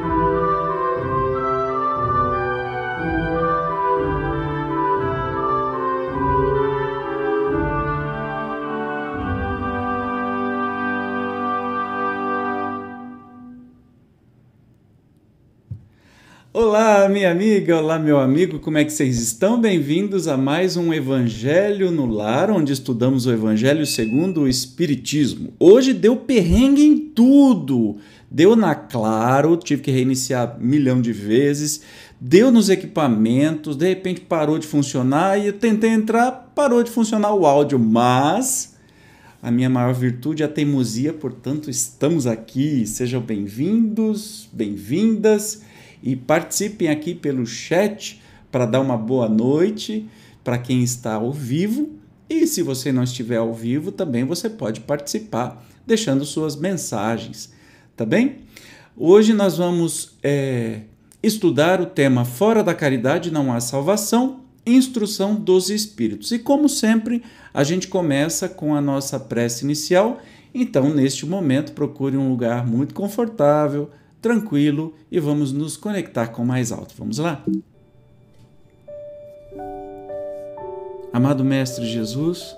Olá, minha amiga, olá, meu amigo, como é que vocês estão? Bem-vindos a mais um Evangelho no Lar, onde estudamos o Evangelho segundo o Espiritismo. Hoje deu perrengue em tudo. Deu na Claro, tive que reiniciar milhão de vezes. Deu nos equipamentos, de repente parou de funcionar e eu tentei entrar, parou de funcionar o áudio, mas a minha maior virtude é a teimosia, portanto, estamos aqui. Sejam bem-vindos, bem-vindas e participem aqui pelo chat para dar uma boa noite para quem está ao vivo. E se você não estiver ao vivo, também você pode participar deixando suas mensagens, tá bem? Hoje nós vamos é, estudar o tema Fora da Caridade não há salvação, instrução dos Espíritos. E como sempre, a gente começa com a nossa prece inicial. Então, neste momento, procure um lugar muito confortável, tranquilo e vamos nos conectar com o mais alto. Vamos lá? Amado Mestre Jesus,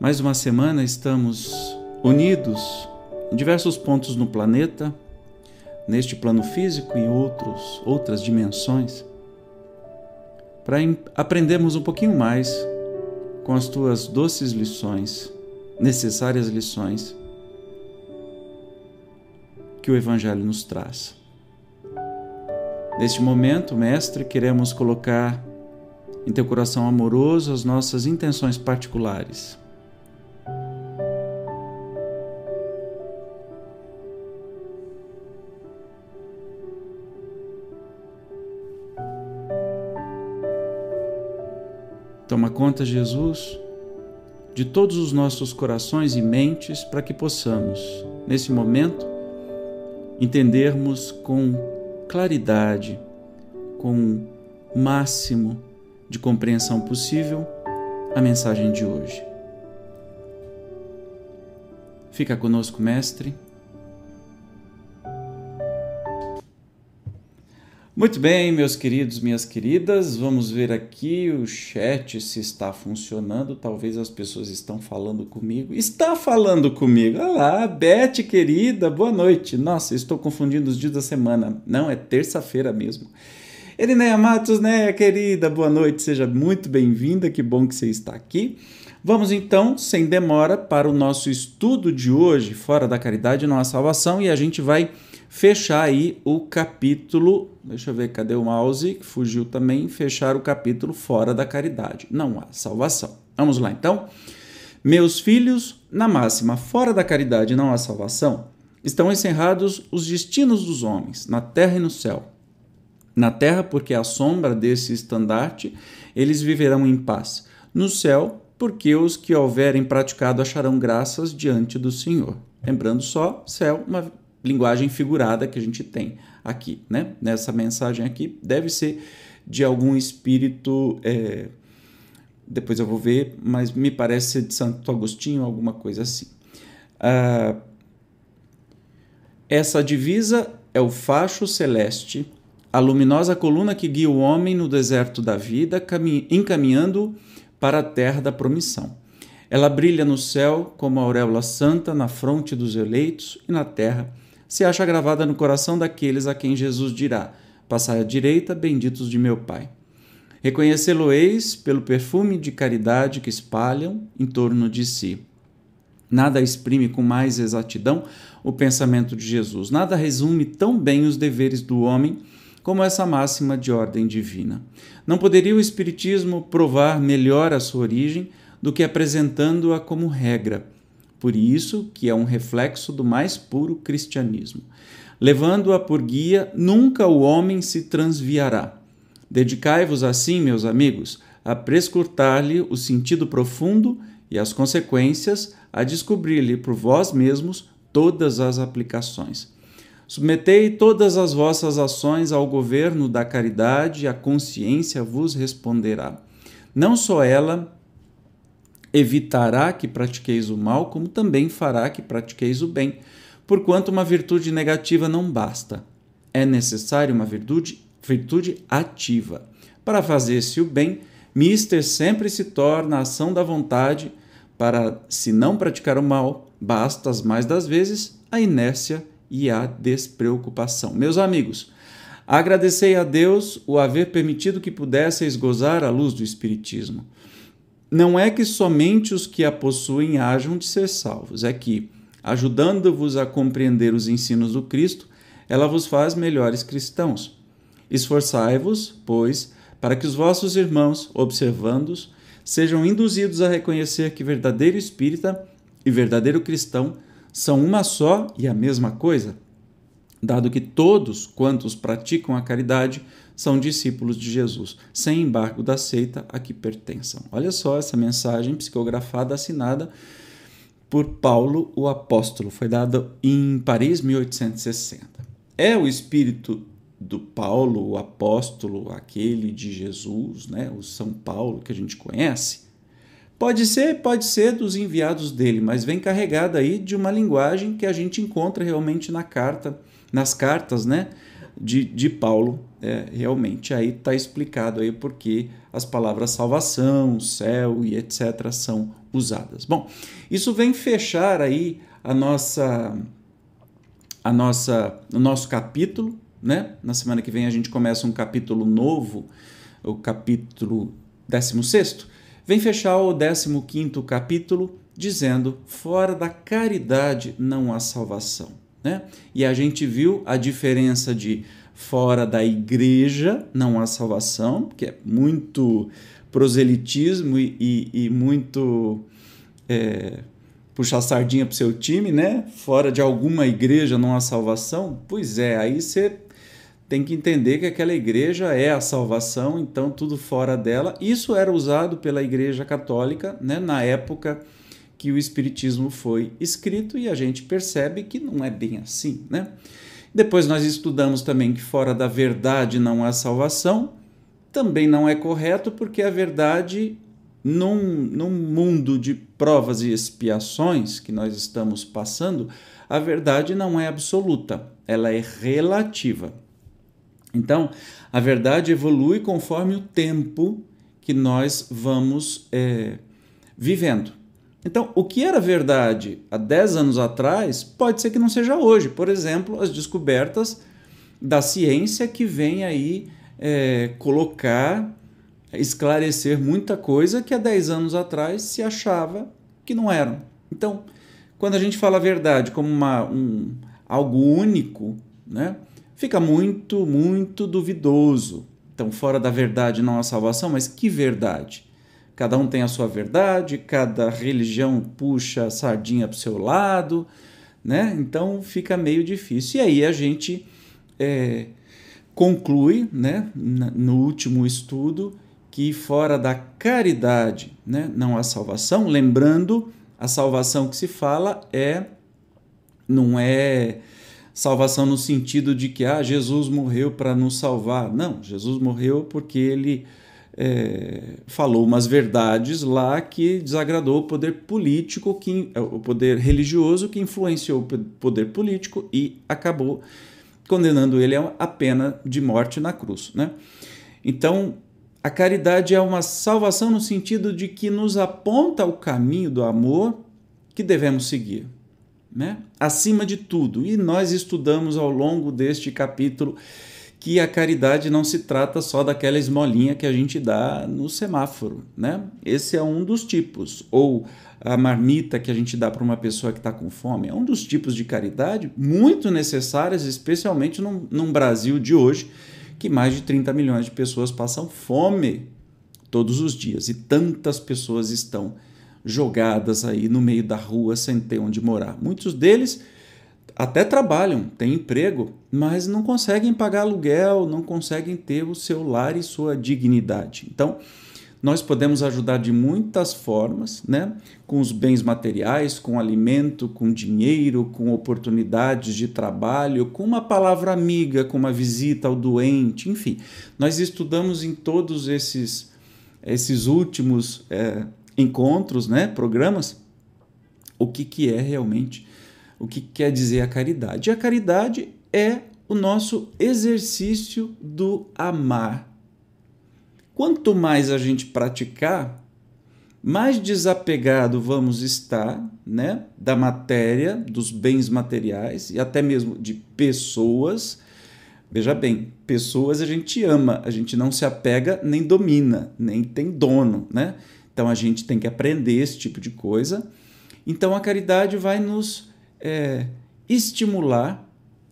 mais uma semana estamos unidos em diversos pontos no planeta, neste plano físico e outros, outras dimensões, para aprendermos um pouquinho mais com as tuas doces lições, necessárias lições que o Evangelho nos traz. Neste momento, Mestre, queremos colocar em teu coração amoroso as nossas intenções particulares. Toma conta, Jesus, de todos os nossos corações e mentes para que possamos, nesse momento, entendermos com claridade, com o máximo de compreensão possível a mensagem de hoje. Fica conosco, Mestre. Muito bem, meus queridos, minhas queridas, vamos ver aqui o chat se está funcionando. Talvez as pessoas estão falando comigo. Está falando comigo. Olá, Beth, querida, boa noite. Nossa, estou confundindo os dias da semana. Não, é terça-feira mesmo. Erineia Matos, né, querida, boa noite, seja muito bem-vinda, que bom que você está aqui. Vamos então, sem demora, para o nosso estudo de hoje, Fora da Caridade Não há Salvação, e a gente vai fechar aí o capítulo. Deixa eu ver, cadê o mouse? Que fugiu também. Fechar o capítulo fora da caridade. Não há salvação. Vamos lá então. Meus filhos, na máxima, fora da caridade não há salvação, estão encerrados os destinos dos homens, na terra e no céu. Na terra, porque à sombra desse estandarte eles viverão em paz. No céu, porque os que houverem praticado acharão graças diante do Senhor. Lembrando só, céu, uma linguagem figurada que a gente tem aqui, né? Nessa mensagem aqui deve ser de algum espírito. É, depois eu vou ver, mas me parece de Santo Agostinho, alguma coisa assim. Ah, essa divisa é o facho celeste, a luminosa coluna que guia o homem no deserto da vida, encaminhando para a terra da promissão. Ela brilha no céu como a auréola santa na fronte dos eleitos e na terra se acha gravada no coração daqueles a quem Jesus dirá: Passai à direita, benditos de meu Pai. Reconhecê-lo-eis pelo perfume de caridade que espalham em torno de si. Nada exprime com mais exatidão o pensamento de Jesus, nada resume tão bem os deveres do homem como essa máxima de ordem divina. Não poderia o Espiritismo provar melhor a sua origem do que apresentando-a como regra por isso que é um reflexo do mais puro cristianismo. Levando-a por guia, nunca o homem se transviará. Dedicai-vos assim, meus amigos, a prescrutar-lhe o sentido profundo e as consequências, a descobrir-lhe por vós mesmos todas as aplicações. Submetei todas as vossas ações ao governo da caridade e a consciência vos responderá. Não só ela, evitará que pratiqueis o mal, como também fará que pratiqueis o bem, porquanto uma virtude negativa não basta. É necessária uma virtude, virtude ativa. Para fazer-se o bem, mister sempre se torna a ação da vontade, para, se não praticar o mal, basta as mais das vezes a inércia e a despreocupação. Meus amigos, agradecei a Deus o haver permitido que pudesseis gozar a luz do Espiritismo. Não é que somente os que a possuem hajam de ser salvos, é que, ajudando-vos a compreender os ensinos do Cristo, ela vos faz melhores cristãos. Esforçai-vos, pois, para que os vossos irmãos, observando-os, sejam induzidos a reconhecer que verdadeiro espírita e verdadeiro cristão são uma só e a mesma coisa, dado que todos quantos praticam a caridade são discípulos de Jesus, sem embargo da seita a que pertençam. Olha só essa mensagem psicografada assinada por Paulo o apóstolo, foi dada em Paris 1860. É o espírito do Paulo, o apóstolo, aquele de Jesus, né, o São Paulo que a gente conhece? Pode ser, pode ser dos enviados dele, mas vem carregada aí de uma linguagem que a gente encontra realmente na carta, nas cartas, né, de, de Paulo, é, realmente. Aí está explicado aí porque as palavras salvação, céu e etc. são usadas. Bom, isso vem fechar aí a nossa, a nossa, o nosso capítulo, né? Na semana que vem a gente começa um capítulo novo, o capítulo 16 vem fechar o 15 capítulo dizendo: fora da caridade não há salvação. Né? E a gente viu a diferença de fora da igreja não há salvação, que é muito proselitismo e, e, e muito é, puxar sardinha para o seu time, né? Fora de alguma igreja não há salvação. Pois é, aí você tem que entender que aquela igreja é a salvação, então tudo fora dela. Isso era usado pela Igreja Católica né, na época que o Espiritismo foi escrito e a gente percebe que não é bem assim. Né? Depois nós estudamos também que fora da verdade não há salvação. Também não é correto, porque a verdade, num, num mundo de provas e expiações que nós estamos passando, a verdade não é absoluta, ela é relativa. Então, a verdade evolui conforme o tempo que nós vamos é, vivendo. Então, o que era verdade há 10 anos atrás pode ser que não seja hoje. Por exemplo, as descobertas da ciência que vem aí é, colocar, esclarecer muita coisa que há 10 anos atrás se achava que não eram. Então, quando a gente fala a verdade como uma, um, algo único, né? fica muito, muito duvidoso. Então, fora da verdade não há salvação, mas que verdade? Cada um tem a sua verdade, cada religião puxa a sardinha para o seu lado, né? Então fica meio difícil. E aí a gente é, conclui, né, no último estudo, que fora da caridade né, não há salvação. Lembrando, a salvação que se fala é não é salvação no sentido de que ah, Jesus morreu para nos salvar. Não, Jesus morreu porque ele é, falou umas verdades lá que desagradou o poder político, que, é, o poder religioso que influenciou o poder político e acabou condenando ele a pena de morte na cruz. Né? Então, a caridade é uma salvação no sentido de que nos aponta o caminho do amor que devemos seguir né? acima de tudo. E nós estudamos ao longo deste capítulo que a caridade não se trata só daquela esmolinha que a gente dá no semáforo. Né? Esse é um dos tipos. Ou a marmita que a gente dá para uma pessoa que está com fome. É um dos tipos de caridade muito necessárias, especialmente num, num Brasil de hoje, que mais de 30 milhões de pessoas passam fome todos os dias e tantas pessoas estão jogadas aí no meio da rua sem ter onde morar. Muitos deles até trabalham, têm emprego, mas não conseguem pagar aluguel, não conseguem ter o seu lar e sua dignidade. Então, nós podemos ajudar de muitas formas, né? Com os bens materiais, com alimento, com dinheiro, com oportunidades de trabalho, com uma palavra amiga, com uma visita ao doente, enfim. Nós estudamos em todos esses, esses últimos é, encontros, né, programas, o que, que é realmente o que quer dizer a caridade. A caridade é o nosso exercício do amar. Quanto mais a gente praticar, mais desapegado vamos estar né, da matéria, dos bens materiais e até mesmo de pessoas. Veja bem, pessoas a gente ama, a gente não se apega nem domina, nem tem dono, né? Então a gente tem que aprender esse tipo de coisa. Então a caridade vai nos é, estimular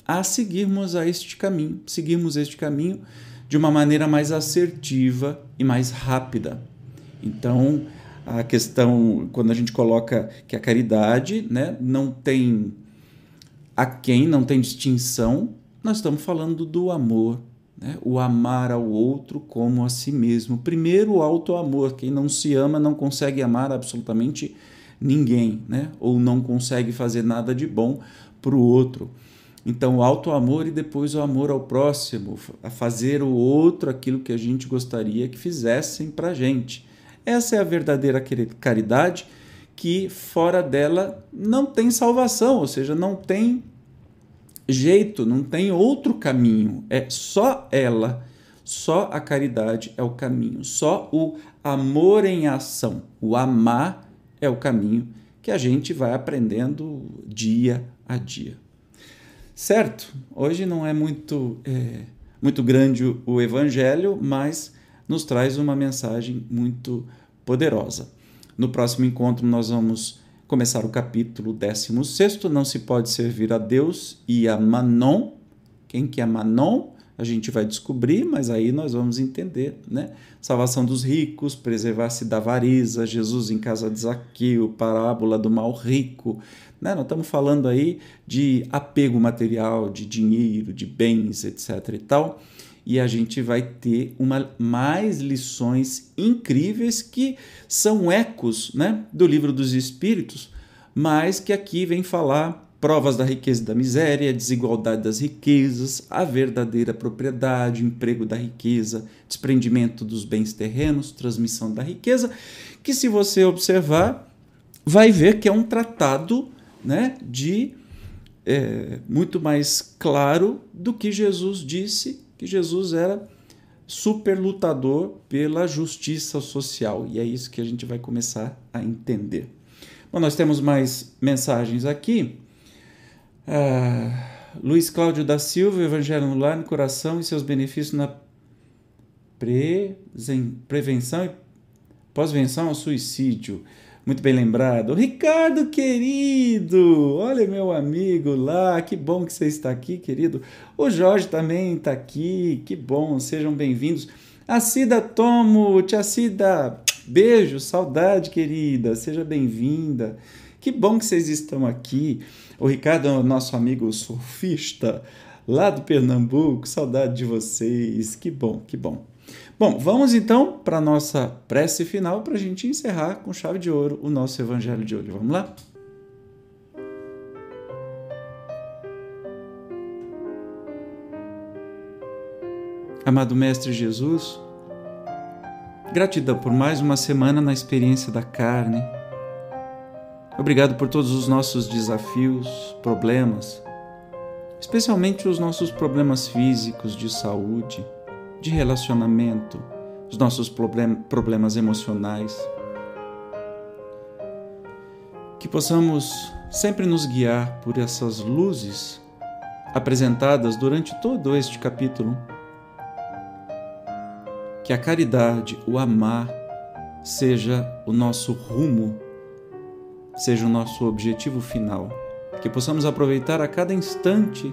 a seguirmos a este caminho, seguirmos este caminho de uma maneira mais assertiva e mais rápida. Então, a questão, quando a gente coloca que a caridade né, não tem a quem, não tem distinção, nós estamos falando do amor, né? o amar ao outro como a si mesmo. Primeiro, o auto-amor. Quem não se ama não consegue amar absolutamente ninguém, né? ou não consegue fazer nada de bom para o outro. Então, o auto-amor e depois o amor ao próximo, a fazer o outro aquilo que a gente gostaria que fizessem para a gente. Essa é a verdadeira caridade que fora dela não tem salvação, ou seja, não tem jeito, não tem outro caminho. É só ela, só a caridade é o caminho, só o amor em ação, o amar é o caminho que a gente vai aprendendo dia a dia. Certo, hoje não é muito, é, muito grande o, o Evangelho, mas nos traz uma mensagem muito poderosa. No próximo encontro, nós vamos começar o capítulo 16. Não se pode servir a Deus e a Manon. Quem que é Manon? A gente vai descobrir, mas aí nós vamos entender, né? Salvação dos ricos, preservar-se da avareza, Jesus em casa de Zaqueu, parábola do mal rico, né? Nós estamos falando aí de apego material, de dinheiro, de bens, etc. e tal. E a gente vai ter uma, mais lições incríveis que são ecos né, do livro dos Espíritos, mas que aqui vem falar provas da riqueza e da miséria, desigualdade das riquezas, a verdadeira propriedade, emprego da riqueza, desprendimento dos bens terrenos, transmissão da riqueza, que se você observar, vai ver que é um tratado né, de é, muito mais claro do que Jesus disse, que Jesus era super lutador pela justiça social. E é isso que a gente vai começar a entender. Bom, nós temos mais mensagens aqui. Ah, Luiz Cláudio da Silva, Evangelho no Lar, no Coração e seus benefícios na prevenção e pós-venção ao suicídio. Muito bem lembrado. Ricardo querido, olha meu amigo lá, que bom que você está aqui, querido. O Jorge também está aqui, que bom, sejam bem-vindos. A Cida Tomo, tia Cida, beijo, saudade querida, seja bem-vinda. Que bom que vocês estão aqui. O Ricardo é nosso amigo surfista lá do Pernambuco, saudade de vocês. Que bom, que bom. Bom, vamos então para a nossa prece final para a gente encerrar com chave de ouro o nosso evangelho de hoje. Vamos lá? Amado Mestre Jesus, gratidão por mais uma semana na experiência da carne. Obrigado por todos os nossos desafios, problemas, especialmente os nossos problemas físicos de saúde de relacionamento, os nossos problem problemas emocionais. Que possamos sempre nos guiar por essas luzes apresentadas durante todo este capítulo. Que a caridade, o amar, seja o nosso rumo, seja o nosso objetivo final. Que possamos aproveitar a cada instante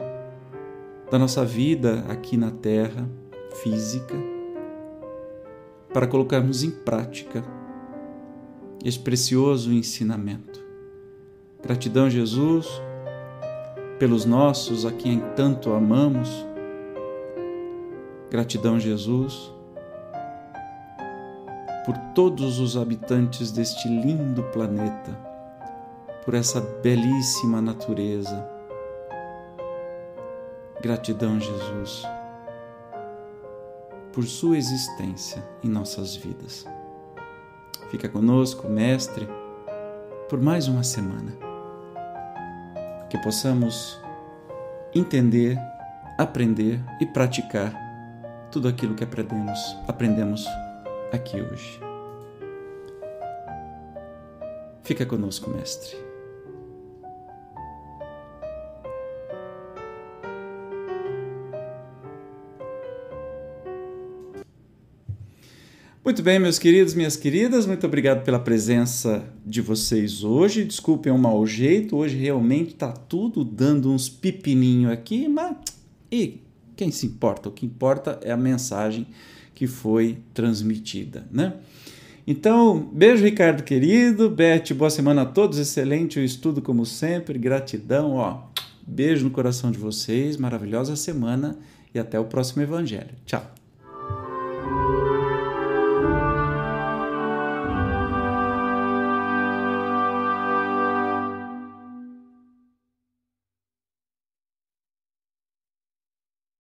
da nossa vida aqui na Terra física para colocarmos em prática esse precioso ensinamento. Gratidão, Jesus, pelos nossos a quem tanto amamos. Gratidão, Jesus, por todos os habitantes deste lindo planeta, por essa belíssima natureza. Gratidão, Jesus por sua existência em nossas vidas. Fica conosco, Mestre, por mais uma semana. que possamos entender, aprender e praticar tudo aquilo que aprendemos, aprendemos aqui hoje. Fica conosco, mestre. Muito bem, meus queridos, minhas queridas, muito obrigado pela presença de vocês hoje. Desculpem o mau jeito, hoje realmente está tudo dando uns pepininho aqui, mas e quem se importa? O que importa é a mensagem que foi transmitida, né? Então, beijo, Ricardo querido, Beth, boa semana a todos, excelente o estudo como sempre, gratidão, ó. Beijo no coração de vocês, maravilhosa semana e até o próximo evangelho. Tchau.